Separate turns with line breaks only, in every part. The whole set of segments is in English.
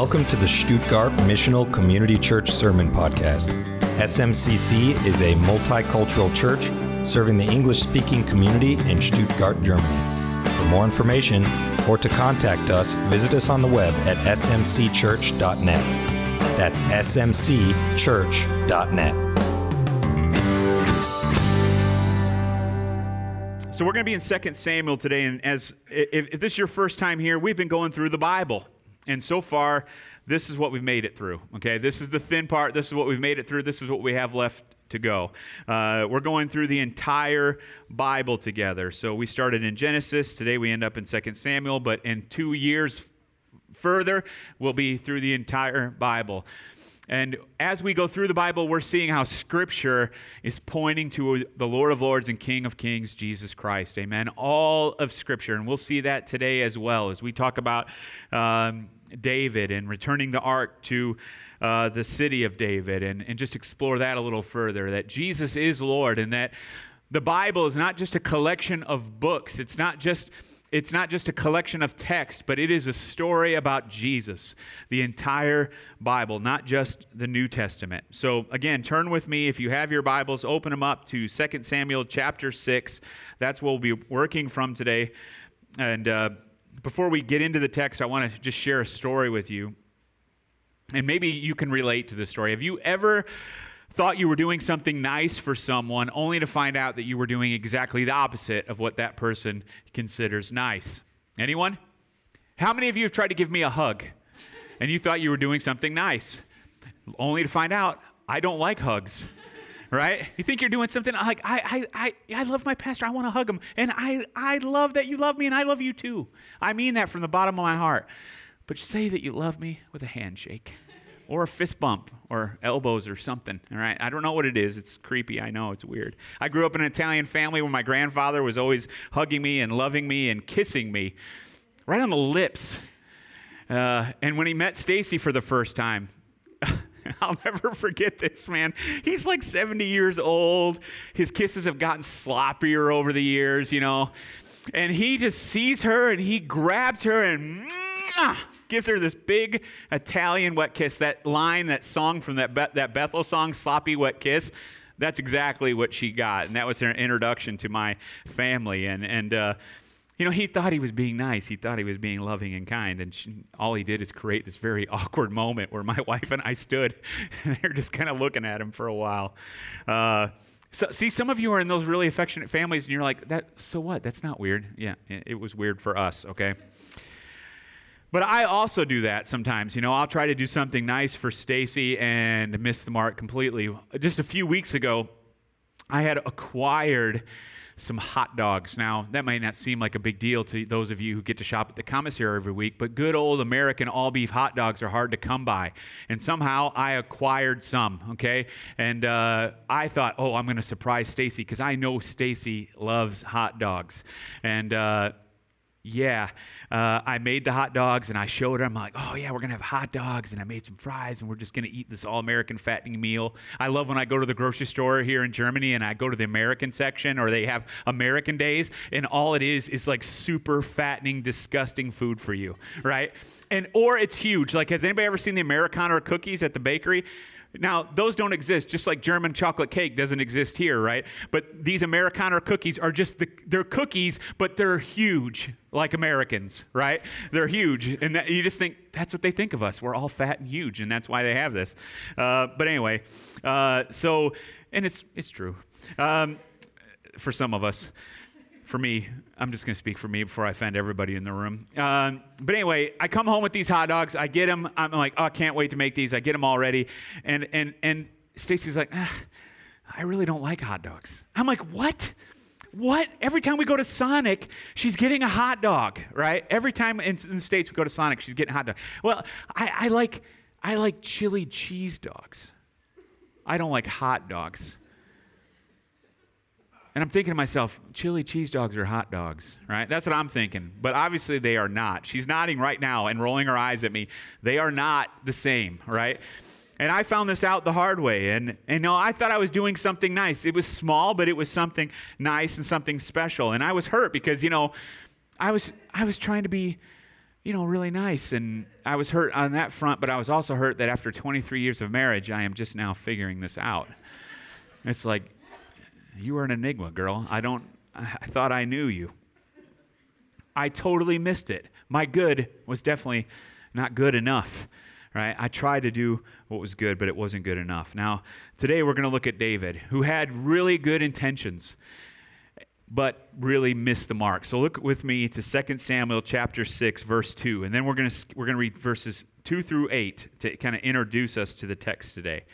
Welcome to the Stuttgart Missional Community Church Sermon Podcast. SMCC is a multicultural church serving the English speaking community in Stuttgart, Germany. For more information or to contact us, visit us on the web at smcchurch.net. That's smcchurch.net.
So we're going to be in 2 Samuel today, and as if, if, this is your first time here, we've been going through the Bible, and so far, this is what we've made it through. Okay, this is the thin part. This is what we've made it through. This is what we have left to go. Uh, we're going through the entire Bible together. So we started in Genesis. Today we end up in 2 Samuel, but in two years further, we'll be through the entire Bible. And as we go through the Bible, we're seeing how Scripture is pointing to the Lord of Lords and King of Kings, Jesus Christ. Amen. All of Scripture. And we'll see that today as well as we talk about um, David and returning the ark to. Uh, the city of David, and, and just explore that a little further. That Jesus is Lord, and that the Bible is not just a collection of books. It's not just it's not just a collection of text, but it is a story about Jesus, the entire Bible, not just the New Testament. So, again, turn with me. If you have your Bibles, open them up to 2 Samuel chapter 6. That's what we'll be working from today. And uh, before we get into the text, I want to just share a story with you. And maybe you can relate to the story. Have you ever thought you were doing something nice for someone only to find out that you were doing exactly the opposite of what that person considers nice. Anyone? How many of you have tried to give me a hug and you thought you were doing something nice only to find out I don't like hugs? Right? You think you're doing something like I I I, I love my pastor. I want to hug him. And I I love that you love me and I love you too. I mean that from the bottom of my heart. But say that you love me with a handshake or a fist bump or elbows or something. All right. I don't know what it is. It's creepy. I know. It's weird. I grew up in an Italian family where my grandfather was always hugging me and loving me and kissing me right on the lips. Uh, and when he met Stacy for the first time, I'll never forget this, man. He's like 70 years old. His kisses have gotten sloppier over the years, you know. And he just sees her and he grabs her and gives her this big Italian wet kiss. That line, that song from that, Be- that Bethel song, Sloppy Wet Kiss, that's exactly what she got. And that was her introduction to my family. And, and uh, you know, he thought he was being nice. He thought he was being loving and kind. And she, all he did is create this very awkward moment where my wife and I stood and they're just kind of looking at him for a while. Uh, so, see, some of you are in those really affectionate families, and you're like, "That so what? That's not weird." Yeah, it was weird for us. Okay. But I also do that sometimes. You know, I'll try to do something nice for Stacy and miss the mark completely. Just a few weeks ago, I had acquired some hot dogs. Now, that might not seem like a big deal to those of you who get to shop at the commissary every week, but good old American all beef hot dogs are hard to come by. And somehow I acquired some, okay? And uh, I thought, oh, I'm going to surprise Stacy because I know Stacy loves hot dogs. And, uh, yeah, uh, I made the hot dogs and I showed her. I'm like, oh, yeah, we're going to have hot dogs. And I made some fries and we're just going to eat this all American fattening meal. I love when I go to the grocery store here in Germany and I go to the American section or they have American days and all it is is like super fattening, disgusting food for you, right? And or it's huge. Like, has anybody ever seen the Americana cookies at the bakery? Now, those don't exist, just like German chocolate cake doesn't exist here, right? But these Americana cookies are just, the, they're cookies, but they're huge, like Americans, right? They're huge. And that, you just think, that's what they think of us. We're all fat and huge, and that's why they have this. Uh, but anyway, uh, so, and it's, it's true um, for some of us for me. I'm just going to speak for me before I offend everybody in the room. Um, but anyway, I come home with these hot dogs. I get them. I'm like, oh, I can't wait to make these. I get them all ready. And, and, and Stacy's like, ah, I really don't like hot dogs. I'm like, what? What? Every time we go to Sonic, she's getting a hot dog, right? Every time in, in the States we go to Sonic, she's getting hot dog. Well, I, I like I like chili cheese dogs. I don't like hot dogs. And I'm thinking to myself, chili cheese dogs are hot dogs, right? That's what I'm thinking. But obviously they are not. She's nodding right now and rolling her eyes at me. They are not the same, right? And I found this out the hard way. And, and no, I thought I was doing something nice. It was small, but it was something nice and something special. And I was hurt because, you know, I was, I was trying to be you know, really nice. And I was hurt on that front, but I was also hurt that after 23 years of marriage, I am just now figuring this out. It's like, you are an enigma, girl. I don't, I thought I knew you. I totally missed it. My good was definitely not good enough, right? I tried to do what was good, but it wasn't good enough. Now, today we're going to look at David, who had really good intentions, but really missed the mark. So look with me to 2 Samuel chapter 6, verse 2, and then we're going to, we're going to read verses 2 through 8 to kind of introduce us to the text today.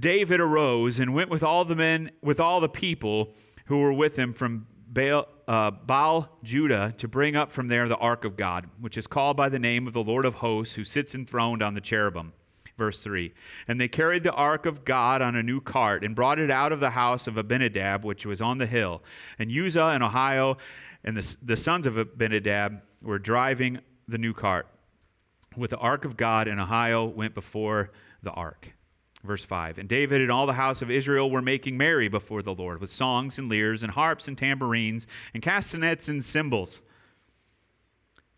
David arose and went with all the men, with all the people who were with him from Baal, uh, Baal, Judah, to bring up from there the ark of God, which is called by the name of the Lord of hosts, who sits enthroned on the cherubim. Verse 3 And they carried the ark of God on a new cart and brought it out of the house of Abinadab, which was on the hill. And Uzzah and Ahio and the, the sons of Abinadab were driving the new cart. With the ark of God, and Ahio went before the ark. Verse 5 And David and all the house of Israel were making merry before the Lord with songs and lyres and harps and tambourines and castanets and cymbals.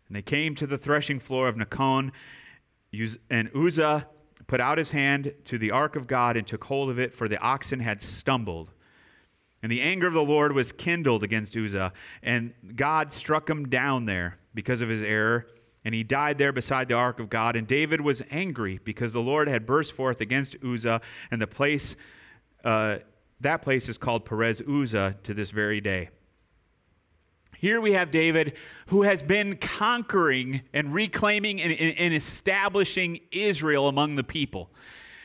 And they came to the threshing floor of Nacon, and Uzzah put out his hand to the ark of God and took hold of it, for the oxen had stumbled. And the anger of the Lord was kindled against Uzzah, and God struck him down there because of his error and he died there beside the ark of God. And David was angry because the Lord had burst forth against Uzzah, and the place, uh, that place is called Perez Uzzah to this very day. Here we have David who has been conquering and reclaiming and, and, and establishing Israel among the people.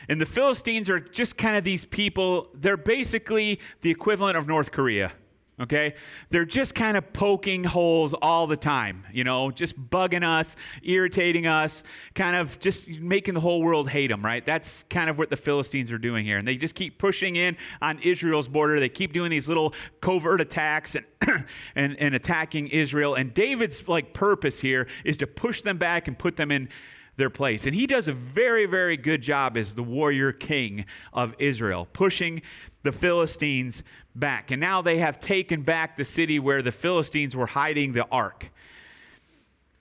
And the Philistines are just kind of these people, they're basically the equivalent of North Korea okay? They're just kind of poking holes all the time, you know, just bugging us, irritating us, kind of just making the whole world hate them, right? That's kind of what the Philistines are doing here. And they just keep pushing in on Israel's border. They keep doing these little covert attacks and, and, and attacking Israel. And David's like purpose here is to push them back and put them in their place. And he does a very, very good job as the warrior king of Israel, pushing the Philistines back. And now they have taken back the city where the Philistines were hiding the ark.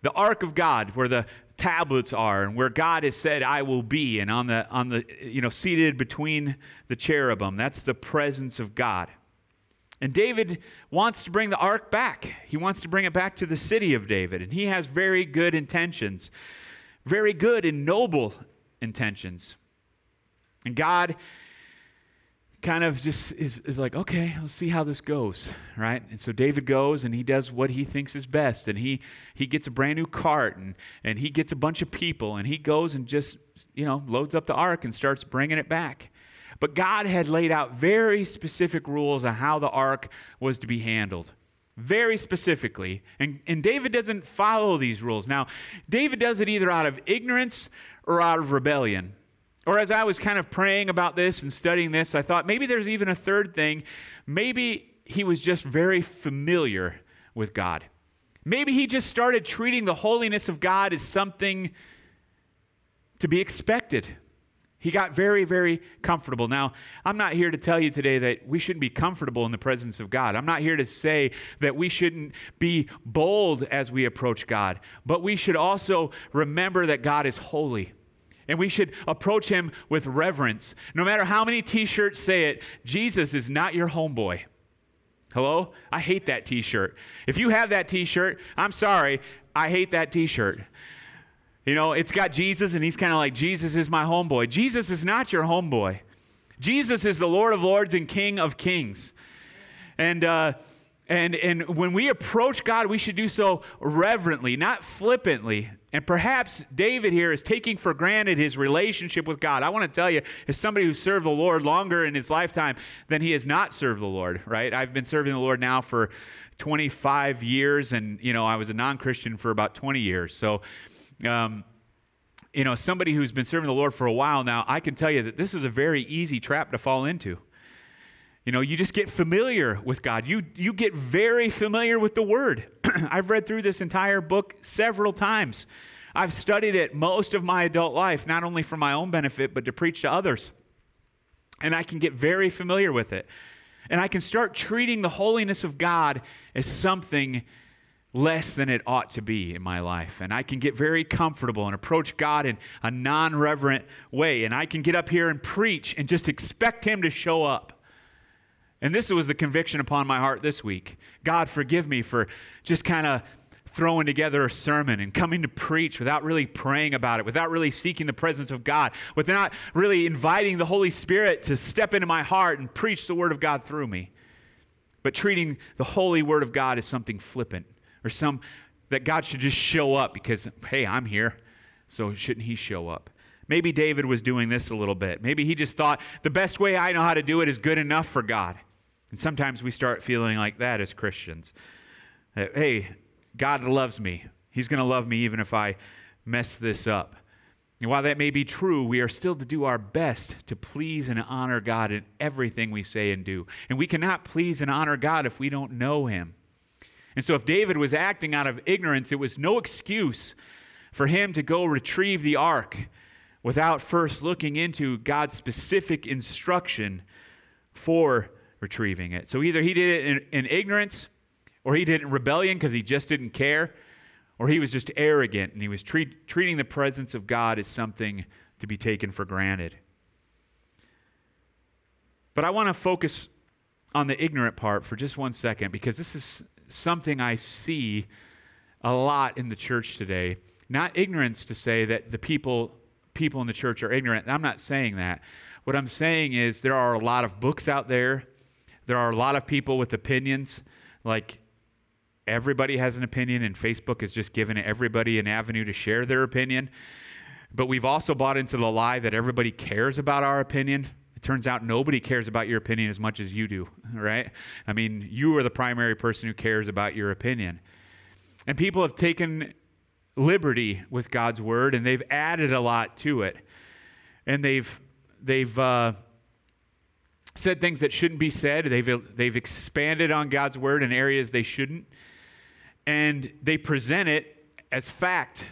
The ark of God, where the tablets are and where God has said I will be and on the on the you know seated between the cherubim that's the presence of God. And David wants to bring the ark back. He wants to bring it back to the city of David and he has very good intentions. Very good and noble intentions. And God kind of just is, is like, okay, let's see how this goes, right? And so David goes and he does what he thinks is best. And he, he gets a brand new cart and, and he gets a bunch of people and he goes and just, you know, loads up the ark and starts bringing it back. But God had laid out very specific rules on how the ark was to be handled. Very specifically. And, and David doesn't follow these rules. Now, David does it either out of ignorance or out of rebellion. Or as I was kind of praying about this and studying this, I thought maybe there's even a third thing. Maybe he was just very familiar with God. Maybe he just started treating the holiness of God as something to be expected. He got very, very comfortable. Now, I'm not here to tell you today that we shouldn't be comfortable in the presence of God. I'm not here to say that we shouldn't be bold as we approach God, but we should also remember that God is holy. And we should approach him with reverence. No matter how many t shirts say it, Jesus is not your homeboy. Hello? I hate that t shirt. If you have that t shirt, I'm sorry, I hate that t shirt. You know, it's got Jesus, and he's kind of like, Jesus is my homeboy. Jesus is not your homeboy. Jesus is the Lord of Lords and King of Kings. And, uh, and, and when we approach God, we should do so reverently, not flippantly. And perhaps David here is taking for granted his relationship with God. I want to tell you, as somebody who served the Lord longer in his lifetime than he has not served the Lord, right? I've been serving the Lord now for 25 years, and, you know, I was a non Christian for about 20 years. So, um, you know, somebody who's been serving the Lord for a while now, I can tell you that this is a very easy trap to fall into. You know, you just get familiar with God. You, you get very familiar with the Word. I've read through this entire book several times. I've studied it most of my adult life, not only for my own benefit, but to preach to others. And I can get very familiar with it. And I can start treating the holiness of God as something less than it ought to be in my life. And I can get very comfortable and approach God in a non reverent way. And I can get up here and preach and just expect Him to show up. And this was the conviction upon my heart this week. God, forgive me for just kind of throwing together a sermon and coming to preach without really praying about it, without really seeking the presence of God, without really inviting the Holy Spirit to step into my heart and preach the Word of God through me. But treating the holy Word of God as something flippant or some that God should just show up because, hey, I'm here, so shouldn't He show up? Maybe David was doing this a little bit. Maybe he just thought the best way I know how to do it is good enough for God. And sometimes we start feeling like that as Christians. That, hey, God loves me. He's going to love me even if I mess this up. And while that may be true, we are still to do our best to please and honor God in everything we say and do. And we cannot please and honor God if we don't know Him. And so, if David was acting out of ignorance, it was no excuse for him to go retrieve the ark without first looking into God's specific instruction for retrieving it. So, either he did it in, in ignorance, or he did it in rebellion because he just didn't care, or he was just arrogant and he was treat, treating the presence of God as something to be taken for granted. But I want to focus on the ignorant part for just one second because this is something I see a lot in the church today. Not ignorance to say that the people people in the church are ignorant. I'm not saying that. What I'm saying is there are a lot of books out there. There are a lot of people with opinions. Like everybody has an opinion, and Facebook has just given everybody an avenue to share their opinion. But we've also bought into the lie that everybody cares about our opinion It turns out nobody cares about your opinion as much as you do, right? I mean, you are the primary person who cares about your opinion. And people have taken liberty with God's word and they've added a lot to it. And they've, they've, uh, said things that shouldn't be said. They've, they've expanded on God's word in areas they shouldn't. And they present it as fact,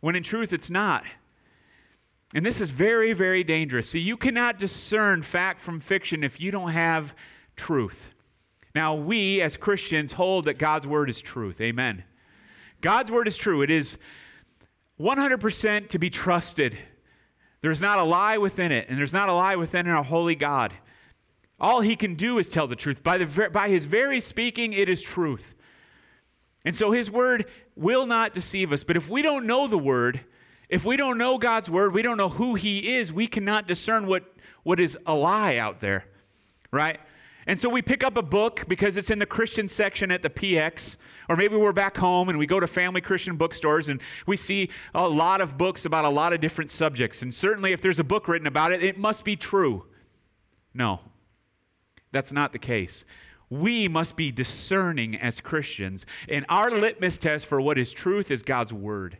when in truth it's not. And this is very, very dangerous. See, you cannot discern fact from fiction if you don't have truth. Now, we as Christians hold that God's word is truth. Amen. God's word is true. It is 100% to be trusted. There's not a lie within it, and there's not a lie within our holy God. All he can do is tell the truth. By, the, by his very speaking, it is truth. And so his word will not deceive us. But if we don't know the word, if we don't know God's word, we don't know who He is, we cannot discern what, what is a lie out there, right? And so we pick up a book because it's in the Christian section at the PX, or maybe we're back home and we go to family Christian bookstores and we see a lot of books about a lot of different subjects. And certainly, if there's a book written about it, it must be true. No, that's not the case. We must be discerning as Christians, and our litmus test for what is truth is God's Word.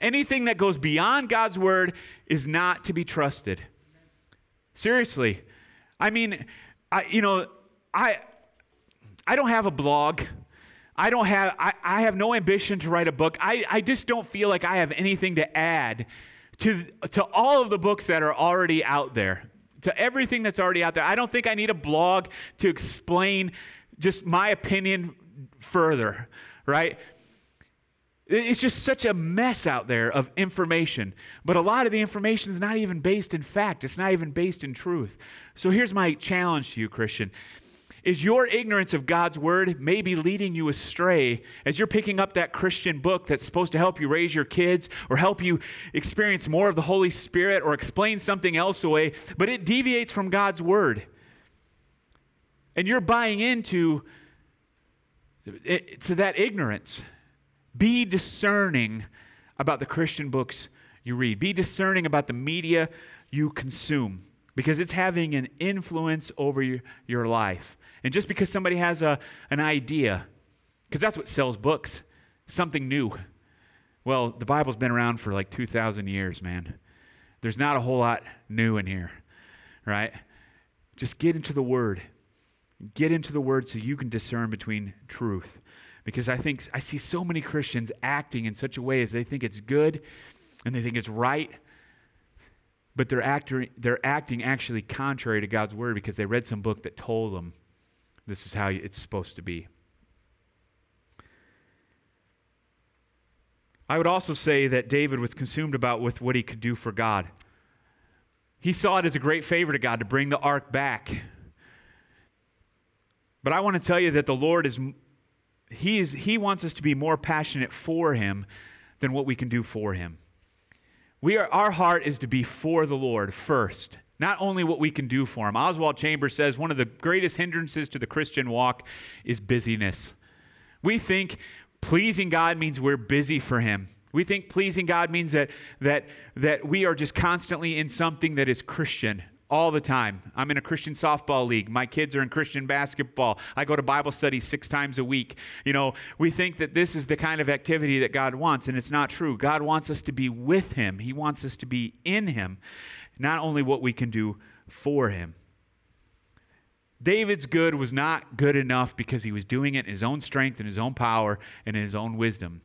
Anything that goes beyond God's word is not to be trusted. Seriously. I mean, I, you know, I, I don't have a blog. I don't have, I, I have no ambition to write a book. I, I just don't feel like I have anything to add to, to all of the books that are already out there, to everything that's already out there. I don't think I need a blog to explain just my opinion further, right? It's just such a mess out there of information. But a lot of the information is not even based in fact, it's not even based in truth. So here's my challenge to you, Christian. Is your ignorance of God's word maybe leading you astray as you're picking up that Christian book that's supposed to help you raise your kids or help you experience more of the Holy Spirit or explain something else away, but it deviates from God's word? And you're buying into eh, to that ignorance. Be discerning about the Christian books you read. Be discerning about the media you consume because it's having an influence over your, your life. And just because somebody has a, an idea, because that's what sells books, something new. Well, the Bible's been around for like 2,000 years, man. There's not a whole lot new in here, right? Just get into the Word. Get into the Word so you can discern between truth because I think I see so many Christians acting in such a way as they think it's good and they think it's right, but they're, acting, they're acting actually contrary to God's word because they read some book that told them this is how it's supposed to be. I would also say that David was consumed about with what he could do for God. He saw it as a great favor to God to bring the ark back. But I want to tell you that the Lord is he is he wants us to be more passionate for him than what we can do for him. We are our heart is to be for the Lord first. Not only what we can do for him. Oswald Chambers says one of the greatest hindrances to the Christian walk is busyness. We think pleasing God means we're busy for him. We think pleasing God means that, that, that we are just constantly in something that is Christian all the time. I'm in a Christian softball league. My kids are in Christian basketball. I go to Bible study six times a week. You know, we think that this is the kind of activity that God wants, and it's not true. God wants us to be with Him, He wants us to be in Him, not only what we can do for Him. David's good was not good enough because he was doing it in his own strength and his own power and in his own wisdom.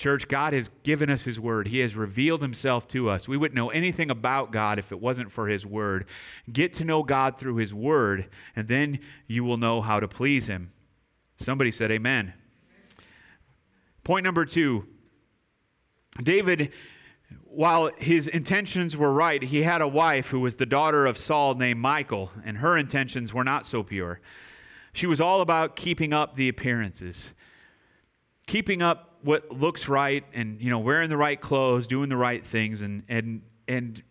Church, God has given us His Word. He has revealed Himself to us. We wouldn't know anything about God if it wasn't for His Word. Get to know God through His Word, and then you will know how to please Him. Somebody said, Amen. Point number two David, while his intentions were right, he had a wife who was the daughter of Saul named Michal, and her intentions were not so pure. She was all about keeping up the appearances, keeping up what looks right and you know wearing the right clothes doing the right things and and and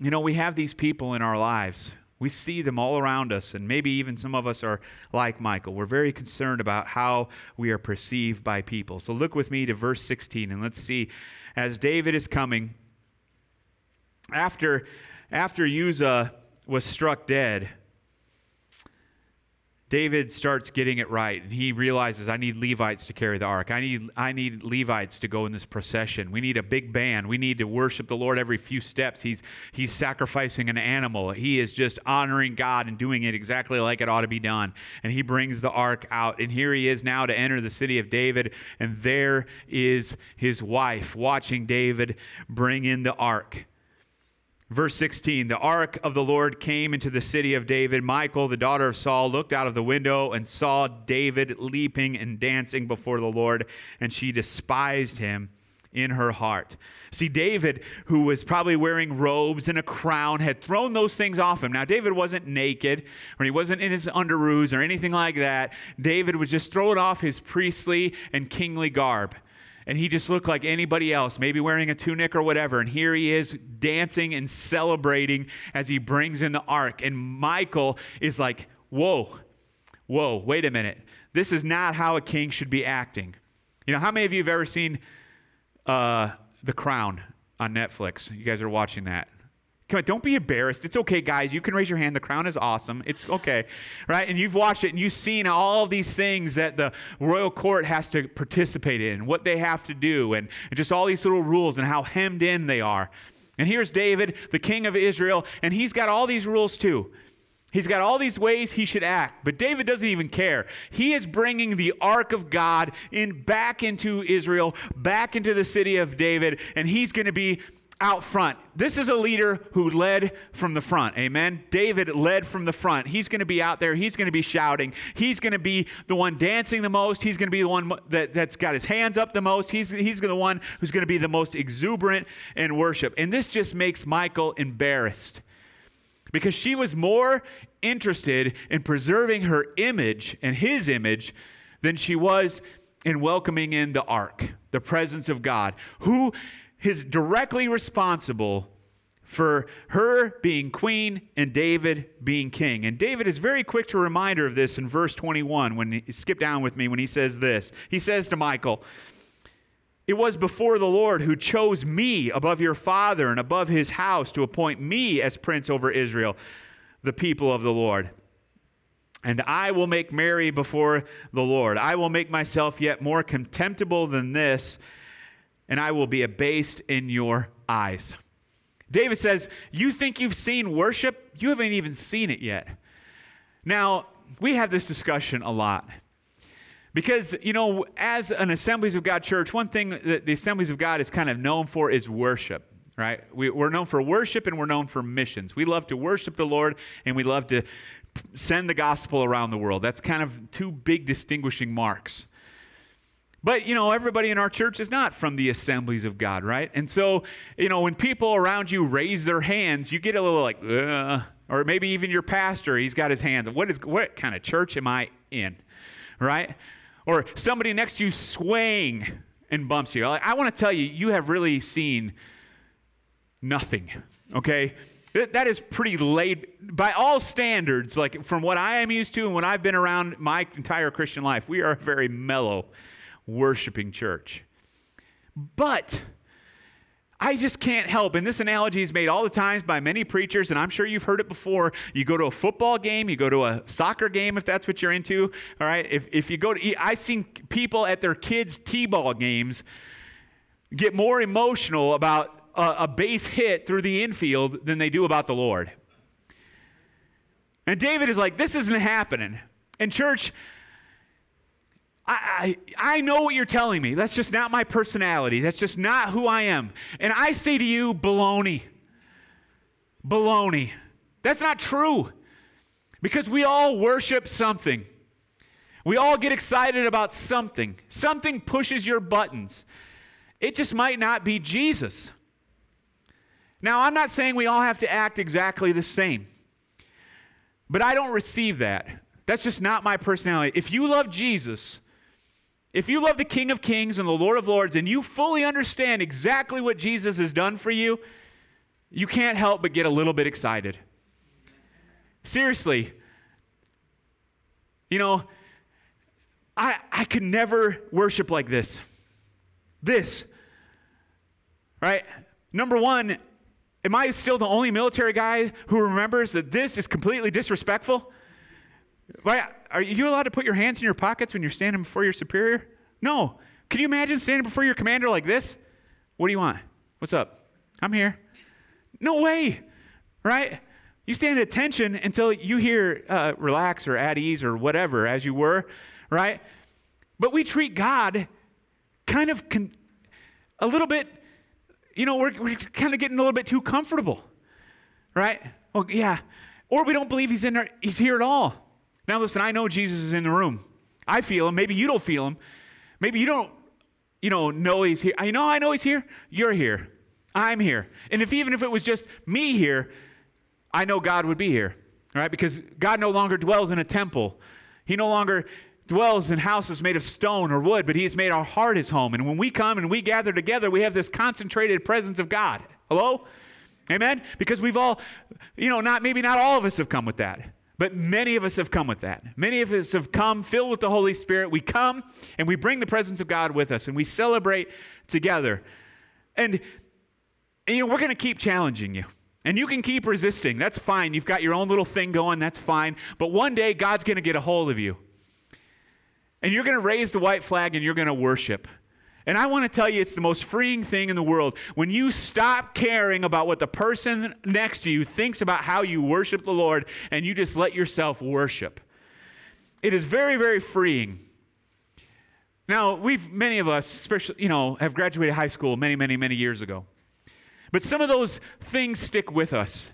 you know we have these people in our lives we see them all around us and maybe even some of us are like Michal. we're very concerned about how we are perceived by people so look with me to verse 16 and let's see as david is coming after after uzzah was struck dead David starts getting it right, and he realizes I need Levites to carry the ark. I need, I need Levites to go in this procession. We need a big band. We need to worship the Lord every few steps. He's, he's sacrificing an animal. He is just honoring God and doing it exactly like it ought to be done. And he brings the ark out, and here he is now to enter the city of David, and there is his wife watching David bring in the ark. Verse 16 The ark of the Lord came into the city of David. Michal, the daughter of Saul, looked out of the window and saw David leaping and dancing before the Lord, and she despised him in her heart. See, David, who was probably wearing robes and a crown, had thrown those things off him. Now, David wasn't naked, or he wasn't in his underoos or anything like that. David was just throwing off his priestly and kingly garb and he just looked like anybody else, maybe wearing a tunic or whatever. And here he is dancing and celebrating as he brings in the ark. And Michal is like, Whoa, whoa, wait a minute. This is not how a king should be acting. You know, how many of you have ever seen uh, The Crown on Netflix? You guys are watching that. Come on, don't be embarrassed. It's okay, guys. You can raise your hand. The crown is awesome. It's okay, right? And you've watched it and you've seen all these things that the royal court has to participate in, what they have to do, and, just all these little rules and how hemmed in they are. And here's David, the king of Israel, and he's got all these rules too. He's got all these ways he should act, but David doesn't even care. He is bringing the ark of God in back into Israel, back into the city of David, and he's going to be out front. This is a leader who led from the front. Amen. David led from the front. He's going to be out there. He's going to be shouting. He's going to be the one dancing the most. He's going to be the one that, that's got his hands up the most. He's, he's the one who's going to be the most exuberant in worship. And this just makes Michal embarrassed because she was more interested in preserving her image and his image than she was in welcoming in the ark, the presence of God, who is directly responsible for her being queen and David being king. And David is very quick to remind her of this in verse 21 when he skip down with me when he says this. He says to Michal, It was before the Lord who chose me above your father and above his house to appoint me as prince over Israel, the people of the Lord. And I will make merry before the Lord. I will make myself yet more contemptible than this and I will be abased in your eyes. David says, You think you've seen worship? You haven't even seen it yet. Now, we have this discussion a lot. Because, you know, as an Assemblies of God church, one thing that the Assemblies of God is kind of known for is worship, right? We, are known for worship and we're known for missions. We love to worship the Lord and we love to send the gospel around the world. That's kind of two big distinguishing marks. But, you know, everybody in our church is not from the assemblies of God, right? And so, you know, when people around you raise their hands, you get a little like, Ugh. or maybe even your pastor, he's got his hands. What is what kind of church am I in? Right? Or somebody next to you swaying and bumps you. I want to tell you, you have really seen nothing, okay? That is pretty laid, by all standards, like from what I am used to and what I've been around my entire Christian life, we are very mellow, worshiping church. But I just can't help, and this analogy is made all the times by many preachers, and I'm sure you've heard it before. You go to a football game, you go to a soccer game if that's what you're into. All right, if, if you go to, I've seen people at their kids' T ball games get more emotional about a, a base hit through the infield than they do about the Lord. And David is like, this isn't happening. And church, I, I, know what you're telling me. That's just not my personality. That's just not who I am. And I say to you, baloney. Baloney. That's not true. Because we all worship something. We all get excited about something. Something pushes your buttons. It just might not be Jesus. Now, I'm not saying we all have to act exactly the same, but I don't receive that. That's just not my personality. If you love Jesus, if you love the King of Kings and the Lord of Lords, and you fully understand exactly what Jesus has done for you, you can't help but get a little bit excited. Seriously, you know, I, I could never worship like this. This, right? Number one, Am I still the only military guy who remembers that this is completely disrespectful? Right? Are you allowed to put your hands in your pockets when you're standing before your superior? No. Can you imagine standing before your commander like this? What do you want? What's up? I'm here. No way. Right? You stand at attention until you hear uh, relax or at ease or whatever as you were, right? But we treat God kind of con- a little bit you know, we're, we're kind of getting a little bit too comfortable, right? Well, yeah. Or we don't believe he's in there, he's here at all. Now, listen, I know Jesus is in the room. I feel him. Maybe you don't feel him. Maybe you don't, you know, know he's here. I know, I know he's here. You're here. I'm here. And if even if it was just me here, I know God would be here, right? Because God no longer dwells in a temple. He no longer dwells in houses made of stone or wood, but he has made our heart his home. And when we come and we gather together, we have this concentrated presence of God. Hello? Amen? Because we've all, you know, not maybe not all of us have come with that, but many of us have come with that. Many of us have come filled with the Holy Spirit. We come and we bring the presence of God with us and we celebrate together. And, and you know, we're going to keep challenging you. And you can keep resisting. That's fine. You've got your own little thing going. That's fine. But one day, God's going to get a hold of you. And you're going to raise the white flag and you're going to worship. And I want to tell you, it's the most freeing thing in the world. When you stop caring about what the person next to you thinks about how you worship the Lord and you just let yourself worship, it is very, very freeing. Now, we've, many of us, especially, you know, have graduated high school many, many, many years ago. But some of those things stick with us.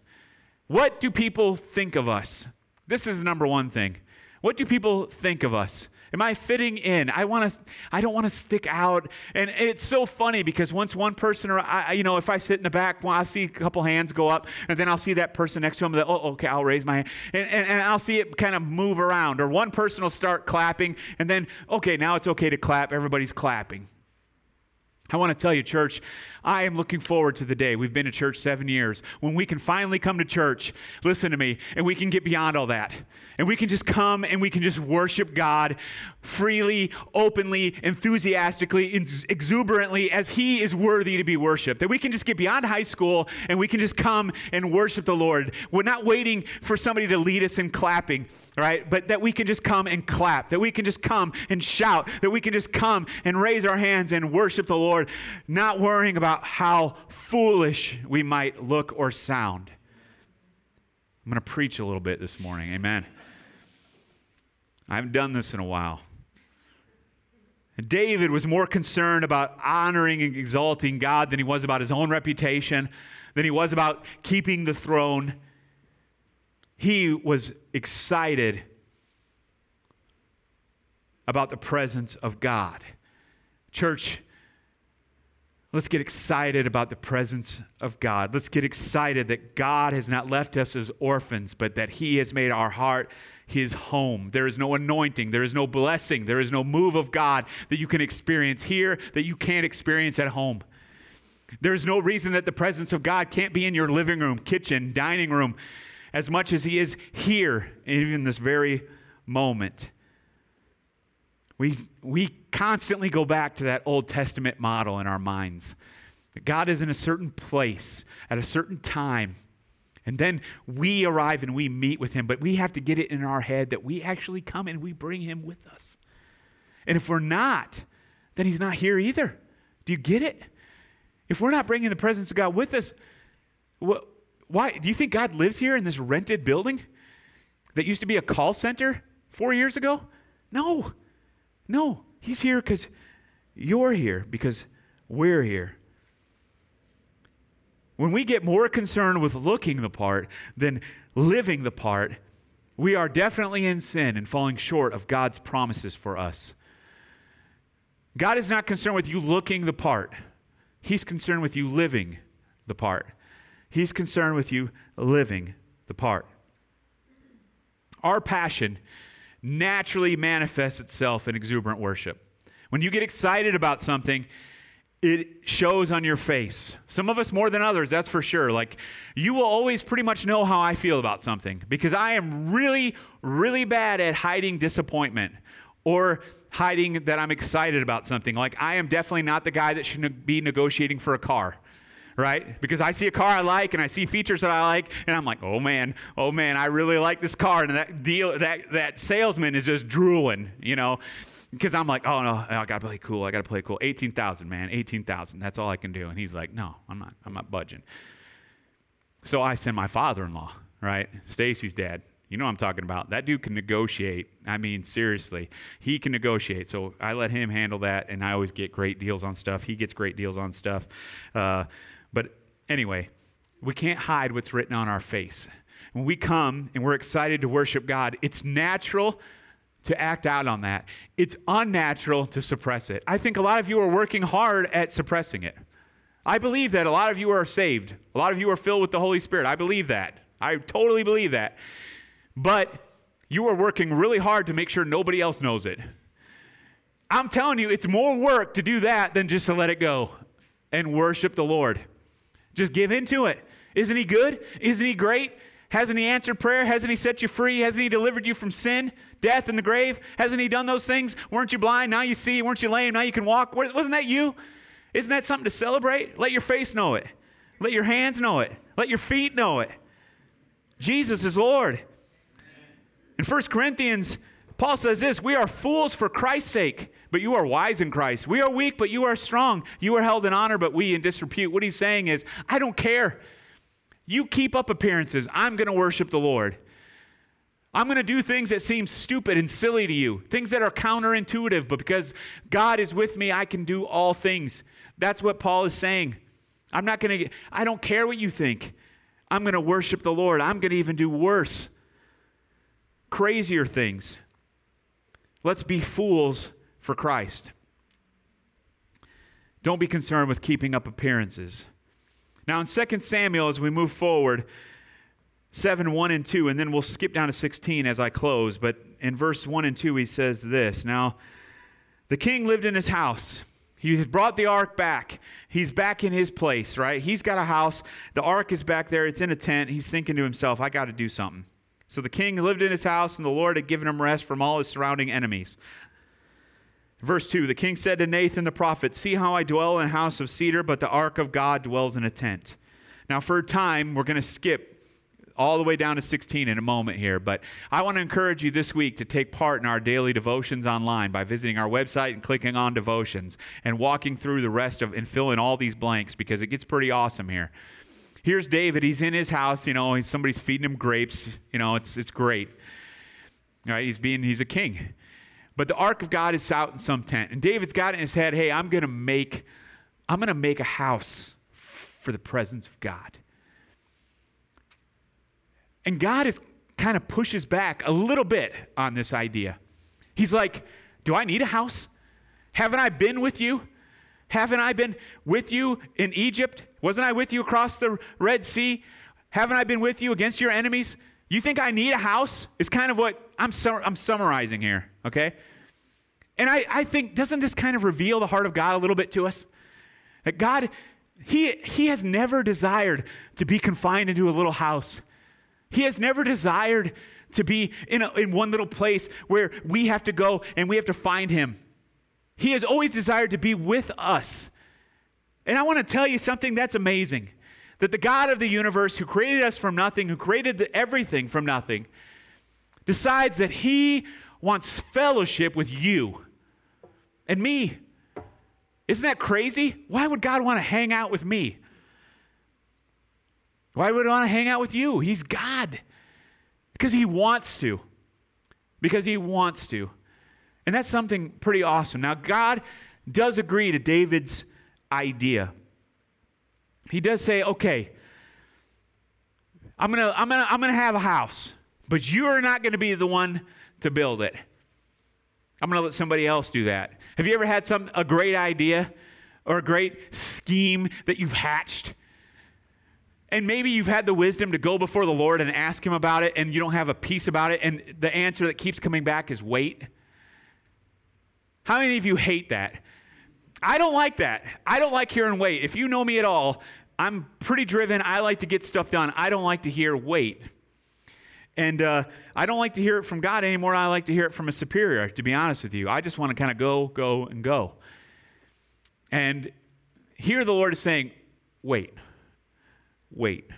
What do people think of us? This is the number one thing. What do people think of us? Am I fitting in? I want to. I don't want to stick out. And it's so funny because once one person, or I, you know, if I sit in the back, well, I'll see a couple hands go up, and then I'll see that person next to him. That, oh, okay, I'll raise my hand, and, and, and I'll see it kind of move around. Or one person will start clapping, and then okay, now it's okay to clap. Everybody's clapping. I want to tell you, church, I am looking forward to the day. We've been to church seven years when we can finally come to church, listen to me, and we can get beyond all that. And we can just come and we can just worship God freely, openly, enthusiastically, exuberantly as He is worthy to be worshiped. That we can just get beyond high school and we can just come and worship the Lord. We're not waiting for somebody to lead us in clapping right? But that we can just come and clap, that we can just come and shout, that we can just come and raise our hands and worship the Lord, not worrying about how foolish we might look or sound. I'm going to preach a little bit this morning. Amen. I haven't done this in a while. David was more concerned about honoring and exalting God than he was about his own reputation, than he was about keeping the throne he was excited about the presence of God. Church, let's get excited about the presence of God. Let's get excited that God has not left us as orphans, but that He has made our heart his home. There is no anointing, there is no blessing, there is no move of God that you can experience here that you can't experience at home. There's no reason that the presence of God can't be in your living room, kitchen, dining room, as much as He is here, even this very moment. We, we constantly go back to that Old Testament model in our minds. That God is in a certain place at a certain time and then we arrive and we meet with him, but we have to get it in our head that we actually come and we bring him with us. And if we're not, then he's not here either. Do you get it? If we're not bringing the presence of God with us, what, why? Do you think God lives here in this rented building that used to be a call center four years ago? No. No. He's here because you're here, because we're here. When we get more concerned with looking the part than living the part, we are definitely in sin and falling short of God's promises for us. God is not concerned with you looking the part, He's concerned with you living the part. He's concerned with you living the part. Our passion naturally manifests itself in exuberant worship. When you get excited about something, it shows on your face. Some of us more than others, that's for sure. Like, you will always pretty much know how I feel about something because I am really, really bad at hiding disappointment or hiding that I'm excited about something. Like, I am definitely not the guy that should be negotiating for a car. Right? Because I see a car I like and I see features that I like, and I'm like, oh man, oh man, I really like this car. And that deal that that salesman is just drooling, you know because I'm like, oh no, I gotta play cool. I gotta play cool. Eighteen thousand, man, eighteen thousand. That's all I can do. And he's like, no, I'm not. I'm not budging. So I send my father-in-law, right, Stacy's dad. You know what I'm talking about. That dude can negotiate. I mean, seriously, he can negotiate. So I let him handle that, and I always get great deals on stuff. He gets great deals on stuff. Uh, anyway, we can't hide what's written on our face. When we come and we're excited to worship God, it's natural to act out on that. It's unnatural to suppress it. I think a lot of you are working hard at suppressing it. I believe that a lot of you are saved. A lot of you are filled with the Holy Spirit. I believe that. I totally believe that. But you are working really hard to make sure nobody else knows it. I'm telling you, it's more work to do that than just to let it go and worship the Lord. Just give into it. Isn't He good? Isn't He great? Hasn't He answered prayer? Hasn't He set you free? Hasn't He delivered you from sin, death, and the grave? Hasn't He done those things? Weren't you blind? Now you see. Weren't you lame? Now you can walk. Wasn't that you? Isn't that something to celebrate? Let your face know it. Let your hands know it. Let your feet know it. Jesus is Lord. In 1 Corinthians, Paul says this We are fools for Christ's sake, but you are wise in Christ. We are weak, but you are strong. You are held in honor, but we in disrepute. What he's saying is, I don't care you keep up appearances. I'm going to worship the Lord. I'm going to do things that seem stupid and silly to you, things that are counterintuitive, but because God is with me, I can do all things. That's what Paul is saying. I'm not going to, I don't care what you think. I'm going to worship the Lord. I'm going to even do worse, crazier things. Let's be fools for Christ. Don't be concerned with keeping up appearances. Now, in 2 Samuel, as we move forward, 7, 1 and 2, and then we'll skip down to 16 as I close. But in verse 1 and 2, he says this Now, the king lived in his house. He has brought the ark back. He's back in his place, right? He's got a house. The ark is back there. It's in a tent. He's thinking to himself, I got to do something. So the king lived in his house, and the Lord had given him rest from all his surrounding enemies. Verse 2 The king said to Nathan the prophet, See how I dwell in a house of cedar, but the ark of God dwells in a tent. Now, for a time, we're going to skip all the way down to 16 in a moment here, but I want to encourage you this week to take part in our daily devotions online by visiting our website and clicking on devotions and walking through the rest of and filling all these blanks because it gets pretty awesome here. Here's David. He's in his house. You know, somebody's feeding him grapes. You know, it's, it's great. All right, he's being he's a king. But the ark of God is out in some tent. And David's got it in his head, hey, I'm going to make I'm going to make a house for the presence of God. And God is kind of pushes back a little bit on this idea. He's like, "Do I need a house? Haven't I been with you? Haven't I been with you in Egypt? Wasn't I with you across the Red Sea? Haven't I been with you against your enemies? You think I need a house? Is kind of what I'm, I'm summarizing here, okay? And I, I think, doesn't this kind of reveal the heart of God a little bit to us? That God, he, he has never desired to be confined into a little house. He has never desired to be in, a, in one little place where we have to go and we have to find him. He has always desired to be with us. And I want to tell you something that's amazing that the God of the universe, who created us from nothing, who created the, everything from nothing, decides that he wants fellowship with you and me. Isn't that crazy? Why would God want to hang out with me? Why would he want to hang out with you? He's God. Because he wants to. Because he wants to. And that's something pretty awesome. Now, God does agree to David's idea. He does say, okay, I'm going to I'm to I'm to have a house, but you're not going to be the one to build it. I'm going to let somebody else do that. Have you ever had some a great idea or a great scheme that you've hatched? And maybe you've had the wisdom to go before the Lord and ask him about it and you don't have a peace about it and the answer that keeps coming back is wait. How many of you hate that? I don't like that. I don't like hearing wait. If you know me at all, I'm pretty driven. I like to get stuff done. I don't like to hear wait. And uh, I don't like to hear it from God anymore. I like to hear it from a superior, to be honest with you. I just want to kind of go, go, and go. And here the Lord is saying, wait, wait.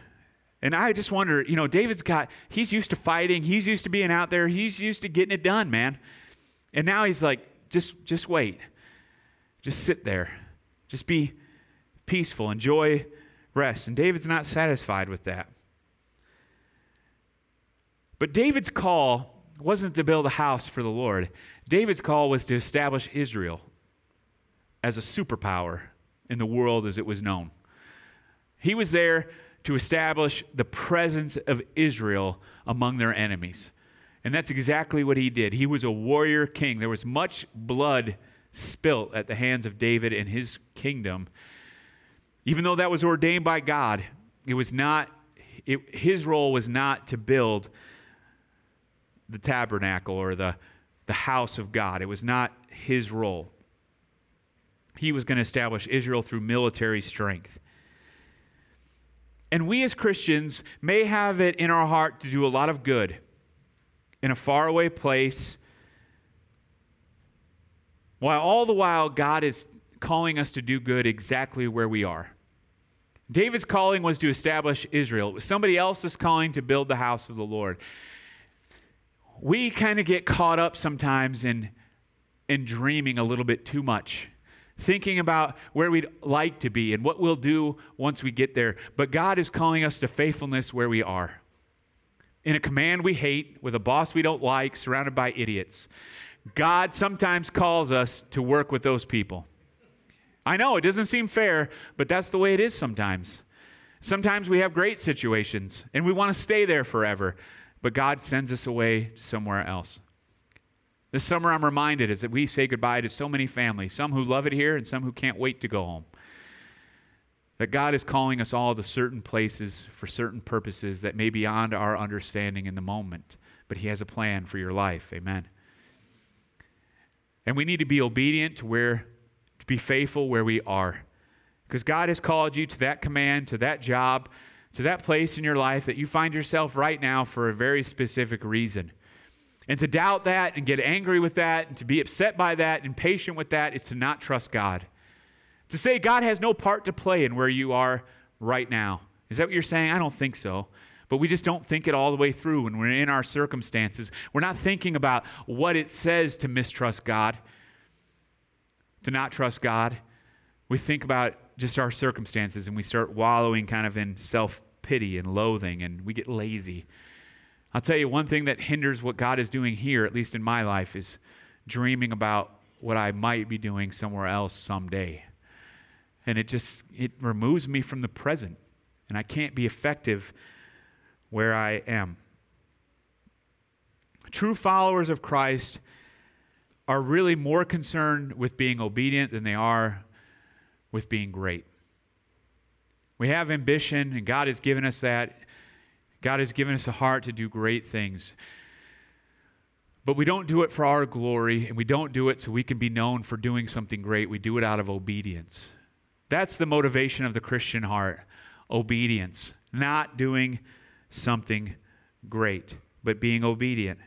And I just wonder, you know, David's got, he's used to fighting. He's used to being out there. He's used to getting it done, man. And now he's like, just, just wait. Just sit there. Just be peaceful. Enjoy rest. And David's not satisfied with that. But David's call wasn't to build a house for the Lord. David's call was to establish Israel as a superpower in the world as it was known. He was there to establish the presence of Israel among their enemies. And that's exactly what he did. He was a warrior king. There was much blood spilt at the hands of David and his kingdom. Even though that was ordained by God, it was not it, his role was not to build the tabernacle or the, the house of God. It was not his role. He was going to establish Israel through military strength. And we as Christians may have it in our heart to do a lot of good in a faraway place, while all the while God is calling us to do good exactly where we are. David's calling was to establish Israel. It was somebody else's calling to build the house of the Lord we kind of get caught up sometimes in, in dreaming a little bit too much, thinking about where we'd like to be and what we'll do once we get there. But God is calling us to faithfulness where we are. In a command we hate, with a boss we don't like, surrounded by idiots. God sometimes calls us to work with those people. I know it doesn't seem fair, but that's the way it is sometimes. Sometimes we have great situations and we want to stay there forever but God sends us away somewhere else. This summer, I'm reminded is that we say goodbye to so many families, some who love it here and some who can't wait to go home. That God is calling us all to certain places for certain purposes that may be beyond our understanding in the moment, but He has a plan for your life. Amen. And we need to be obedient to where, to be faithful where we are. Because God has called you to that command, to that job, to that place in your life that you find yourself right now for a very specific reason. And to doubt that and get angry with that and to be upset by that and patient with that is to not trust God. To say God has no part to play in where you are right now. Is that what you're saying? I don't think so. But we just don't think it all the way through when we're in our circumstances. We're not thinking about what it says to mistrust God, to not trust God. We think about just our circumstances and we start wallowing kind of in self pity and loathing, and we get lazy. I'll tell you one thing that hinders what God is doing here, at least in my life, is dreaming about what I might be doing somewhere else someday. And it just it removes me from the present, and I can't be effective where I am. True followers of Christ are really more concerned with being obedient than they are with being great. We have ambition, and God has given us that. God has given us a heart to do great things. But we don't do it for our glory, and we don't do it so we can be known for doing something great. We do it out of obedience. That's the motivation of the Christian heart obedience, not doing something great, but being obedient.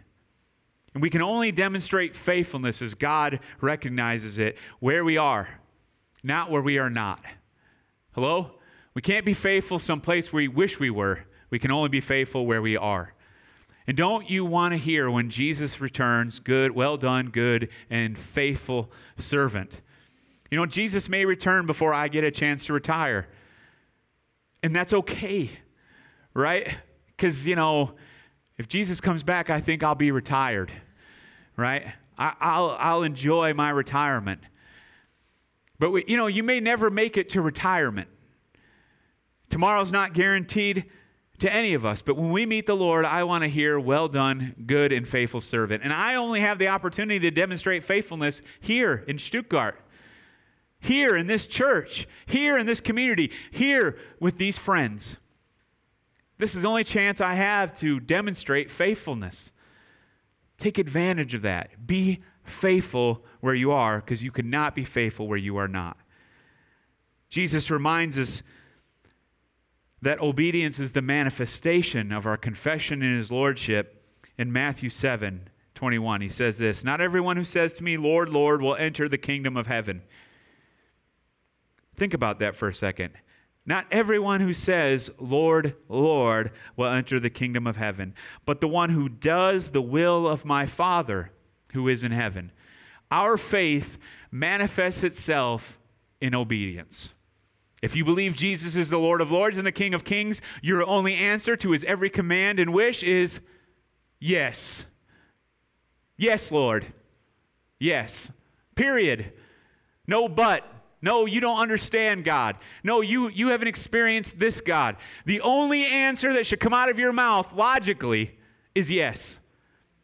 And we can only demonstrate faithfulness as God recognizes it where we are, not where we are not. Hello? We can't be faithful someplace where we wish we were. We can only be faithful where we are. And don't you want to hear when Jesus returns, good, well done, good and faithful servant? You know, Jesus may return before I get a chance to retire. And that's okay, right? Because, you know, if Jesus comes back, I think I'll be retired, right? I, will I'll enjoy my retirement. But, we, you know, you may never make it to retirement. Tomorrow's not guaranteed to any of us. But when we meet the Lord, I want to hear, well done, good and faithful servant. And I only have the opportunity to demonstrate faithfulness here in Stuttgart, here in this church, here in this community, here with these friends. This is the only chance I have to demonstrate faithfulness. Take advantage of that. Be faithful where you are because you cannot be faithful where you are not. Jesus reminds us that obedience is the manifestation of our confession in his lordship in Matthew 7 21. He says this Not everyone who says to me, Lord, Lord, will enter the kingdom of heaven. Think about that for a second. Not everyone who says, Lord, Lord, will enter the kingdom of heaven, but the one who does the will of my Father who is in heaven. Our faith manifests itself in obedience. If you believe Jesus is the Lord of Lords and the King of Kings, your only answer to his every command and wish is yes. Yes, Lord. Yes. Period. No but. No, you don't understand God. No, you, you haven't experienced this God. The only answer that should come out of your mouth logically is yes.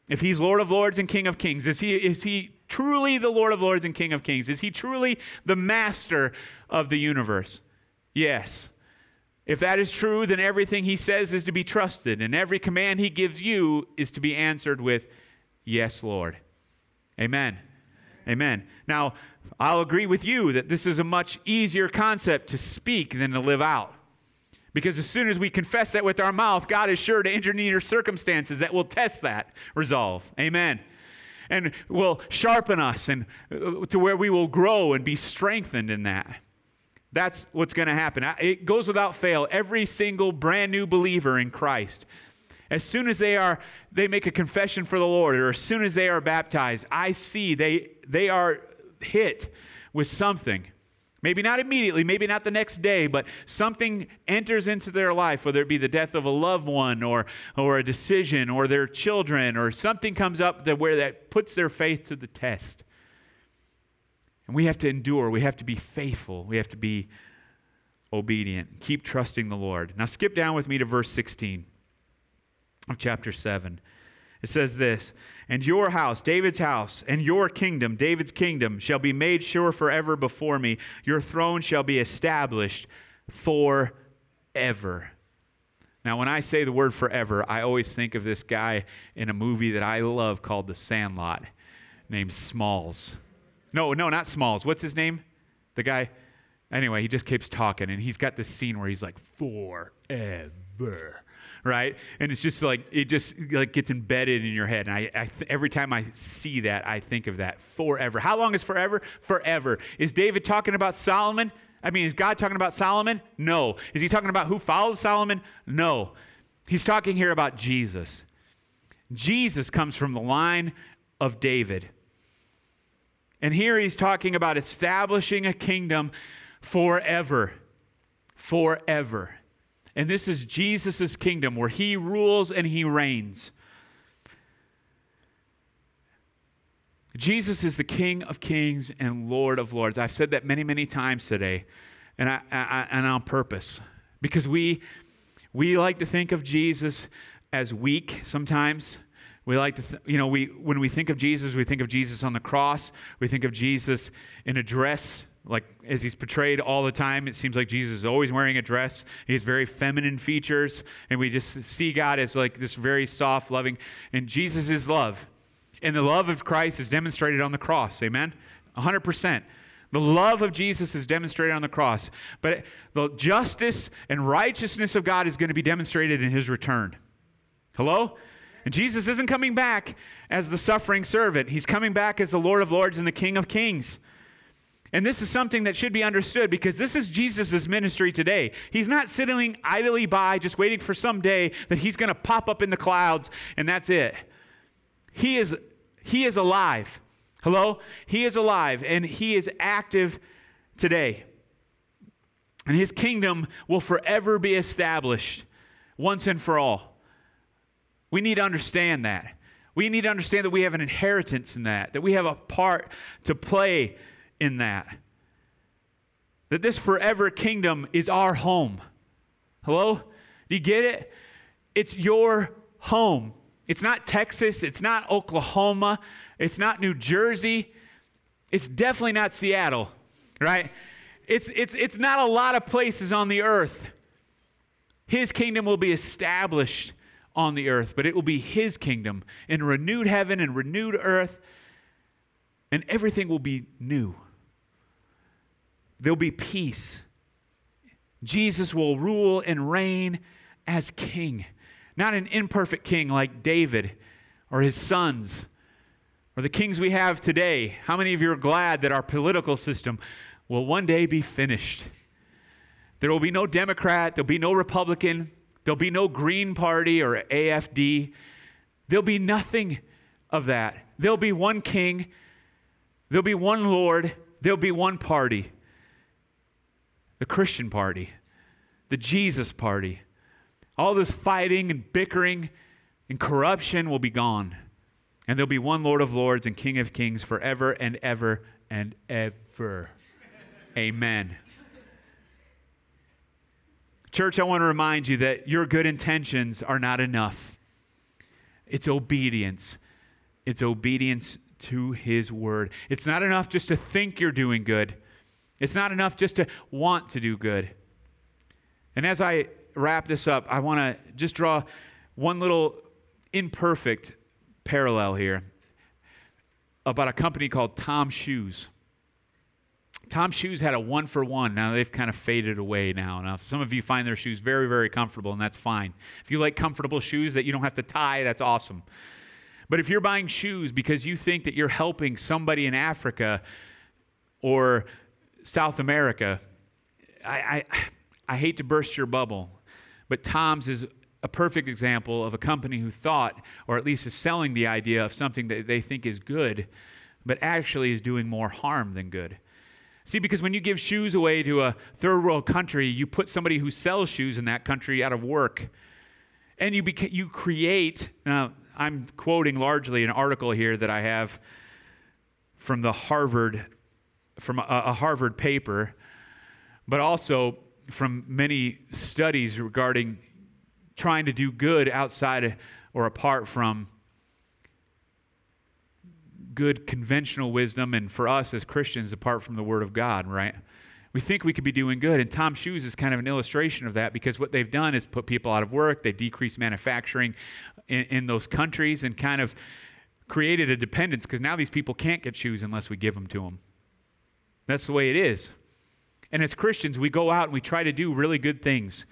If he's Lord of Lords and King of Kings, is he, is he truly the Lord of Lords and King of Kings? Is he truly the master of the universe? Yes. If that is true, then everything he says is to be trusted, and every command he gives you is to be answered with, Yes, Lord. Amen. Amen. Now, I'll agree with you that this is a much easier concept to speak than to live out. Because as soon as we confess that with our mouth, God is sure to intervene circumstances that will test that resolve. Amen. And will sharpen us and uh, to where we will grow and be strengthened in that. That's what's going to happen. It goes without fail. Every single brand new believer in Christ, as soon as they are they make a confession for the Lord, or as soon as they are baptized, I see they they are hit with something. Maybe not immediately, maybe not the next day, but something enters into their life, whether it be the death of a loved one or, or a decision or their children, or something comes up that where that puts their faith to the test. And we have to endure, we have to be faithful, we have to be obedient. Keep trusting the Lord. Now, skip down with me to verse 16 of chapter 7. It says this And your house, David's house, and your kingdom, David's kingdom, shall be made sure forever before me. Your throne shall be established forever. Now, when I say the word forever, I always think of this guy in a movie that I love called The Sandlot named Smalls. No, no, not Smalls. What's his name? The guy. Anyway, he just keeps talking, and he's got this scene where he's like, forever right? And it's just like it just like gets embedded in your head. And I, I th- every time I see that, I think of that forever. How long is forever? Forever. Is David talking about Solomon? I mean, is God talking about Solomon? No. Is he talking about who followed Solomon? No. He's talking here about Jesus. Jesus comes from the line of David. And here he's talking about establishing a kingdom forever. Forever. And this is Jesus' kingdom where he rules and he reigns. Jesus is the King of kings and Lord of lords. I've said that many, many times today, and, I, I, and on purpose, because we, we like to think of Jesus as weak sometimes. We like to, th- you know, we, when we think of Jesus, we think of Jesus on the cross. We think of Jesus in a dress, like as he's portrayed all the time. It seems like Jesus is always wearing a dress. He has very feminine features. And we just see God as like this very soft, loving. And Jesus is love. And the love of Christ is demonstrated on the cross. Amen? 100%. The love of Jesus is demonstrated on the cross. But the justice and righteousness of God is going to be demonstrated in his return. Hello? And Jesus isn't coming back as the suffering servant, he's coming back as the Lord of Lords and the King of Kings. And this is something that should be understood because this is Jesus' ministry today. He's not sitting idly by just waiting for some day that he's going to pop up in the clouds and that's it. He is, he is alive. Hello? He is alive and he is active today. And his kingdom will forever be established once and for all. We need to understand that. We need to understand that we have an inheritance in that, that we have a part to play in that. That this forever kingdom is our home. Hello? Do you get it? It's your home. It's not Texas. It's not Oklahoma. It's not New Jersey. It's definitely not Seattle, right? It's, it's, it's not a lot of places on the earth. His kingdom will be established on the earth, but it will be his kingdom in renewed heaven and renewed earth, and everything will be new. There'll be peace. Jesus will rule and reign as king, not an imperfect king like David or his sons or the kings we have today. How many of you are glad that our political system will one day be finished? There will be no Democrat, there'll be no Republican, There'll be no Green Party or AFD. There'll be nothing of that. There'll be one king. There'll be one Lord. There'll be one party the Christian party, the Jesus party. All this fighting and bickering and corruption will be gone. And there'll be one Lord of Lords and King of Kings forever and ever and ever. Amen. Church, I want to remind you that your good intentions are not enough. It's obedience. It's obedience to His word. It's not enough just to think you're doing good, it's not enough just to want to do good. And as I wrap this up, I want to just draw one little imperfect parallel here about a company called Tom Shoes. Tom shoes had a one for one. Now they've kind of faded away now. Now some of you find their shoes very, very comfortable, and that's fine. If you like comfortable shoes that you don't have to tie, that's awesome. But if you're buying shoes because you think that you're helping somebody in Africa or South America, I, I, I hate to burst your bubble, but Tom's is a perfect example of a company who thought, or at least is selling the idea of something that they think is good, but actually is doing more harm than good. See, because when you give shoes away to a third world country, you put somebody who sells shoes in that country out of work. And you, beca- you create, now I'm quoting largely an article here that I have from the Harvard, from a, a Harvard paper, but also from many studies regarding trying to do good outside or apart from good conventional wisdom, and for us as Christians, apart from the Word of God, right? We think we could be doing good. And Tom Shoes is kind of an illustration of that because what they've done is put people out of work. They've decreased manufacturing in, in those countries and kind of created a dependence because now these people can't get shoes unless we give them to them. That's the way it is. And as Christians, we go out and we try to do really good things.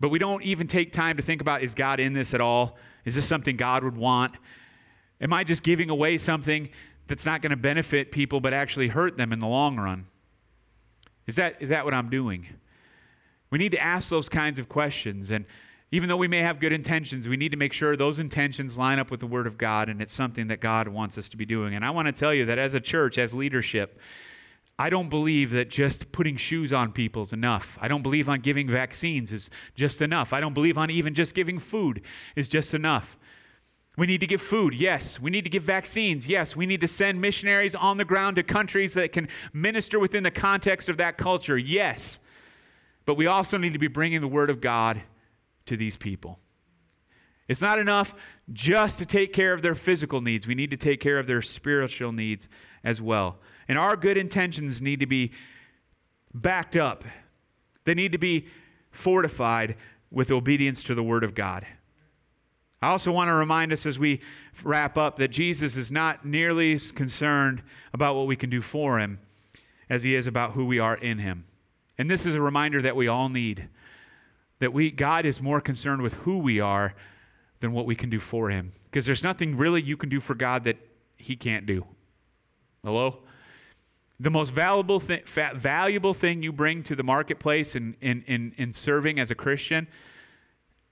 But we don't even take time to think about is God in this at all? Is this something God would want? Am I just giving away something that's not going to benefit people but actually hurt them in the long run? Is that, is that what I'm doing? We need to ask those kinds of questions. And even though we may have good intentions, we need to make sure those intentions line up with the Word of God and it's something that God wants us to be doing. And I want to tell you that as a church, as leadership, I don't believe that just putting shoes on people is enough. I don't believe on giving vaccines is just enough. I don't believe on even just giving food is just enough. We need to give food, yes. We need to give vaccines, yes. We need to send missionaries on the ground to countries that can minister within the context of that culture, yes. But we also need to be bringing the Word of God to these people. It's not enough just to take care of their physical needs. We need to take care of their spiritual needs as well. And our good intentions need to be backed up, they need to be fortified with obedience to the Word of God. I also want to remind us as we wrap up that Jesus is not nearly as concerned about what we can do for him as he is about who we are in him. And this is a reminder that we all need that we God is more concerned with who we are than what we can do for him because there's nothing really you can do for God that he can't do. Hello? The most valuable, valuable thing you bring to the marketplace in, in, in, in serving as a Christian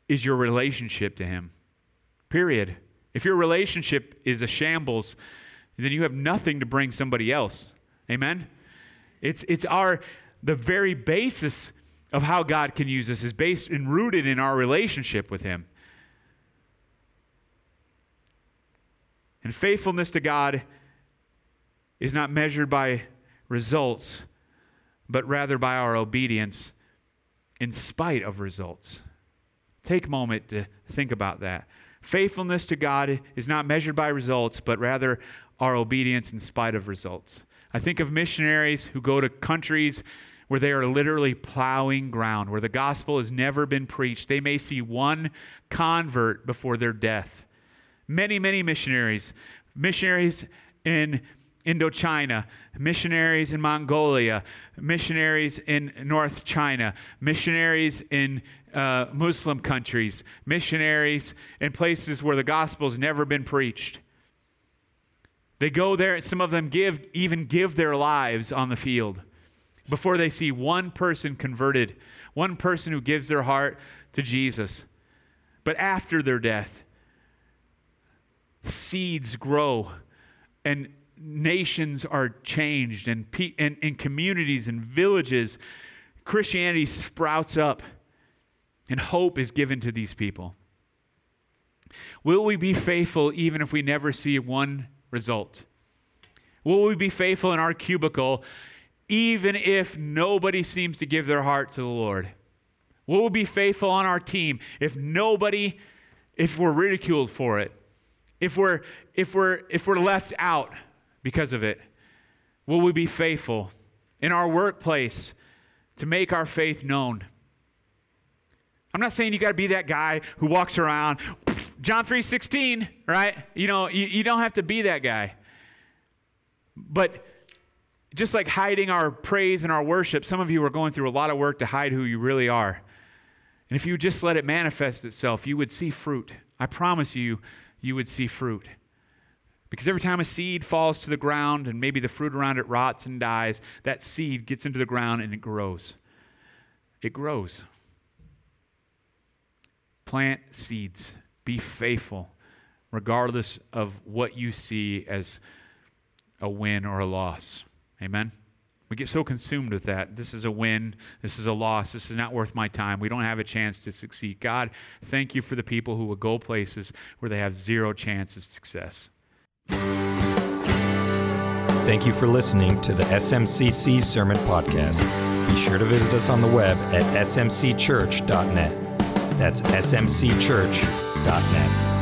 is your relationship to him. Period. If your relationship is a shambles, then you have nothing to bring somebody else. Amen? It's, it's our, the very basis of how God can use us is based and rooted in our relationship with Him. And faithfulness to God is not measured by results, but rather by our obedience in spite of results. Take a moment to think about that. Faithfulness to God is not measured by results, but rather our obedience in spite of results. I think of missionaries who go to countries where they are literally plowing ground, where the gospel has never been preached. They may see one convert before their death. Many, many missionaries, missionaries in Indochina, missionaries in Mongolia, missionaries in North China, missionaries in uh, Muslim countries, missionaries in places where the gospel's never been preached. They go there, and some of them give even give their lives on the field before they see one person converted, one person who gives their heart to Jesus. But after their death, seeds grow and nations are changed and, pe- and, and communities and villages. Christianity sprouts up and hope is given to these people. Will we be faithful even if we never see one result? Will we be faithful in our cubicle even if nobody seems to give their heart to the Lord? Will we be faithful on our team if nobody, if we're ridiculed for it? If we're, if we're, if we're left out because of it? Will we be faithful in our workplace to make our faith known? I'm not saying you got to be that guy who walks around, John 3:16, right? You know, you, you don't have to be that guy. But just like hiding our praise and our worship, some of you are going through a lot of work to hide who you really are. And if you just let it manifest itself, you would see fruit. I promise you, you would see fruit. Because every time a seed falls to the ground and maybe the fruit around it rots and dies, that seed gets into the ground and it grows. It grows. Plant seeds. Be faithful, regardless of what you see as a win or a loss. Amen? We get so consumed with that. This is a win. This is a loss. This is not worth my time. We don't have a chance to succeed. God, thank you for the people who will go places where they have zero chance of success.
Thank you for listening to the SMCC Sermon Podcast. Be sure to visit us on the web at smcchurch.net. That's smcchurch.net.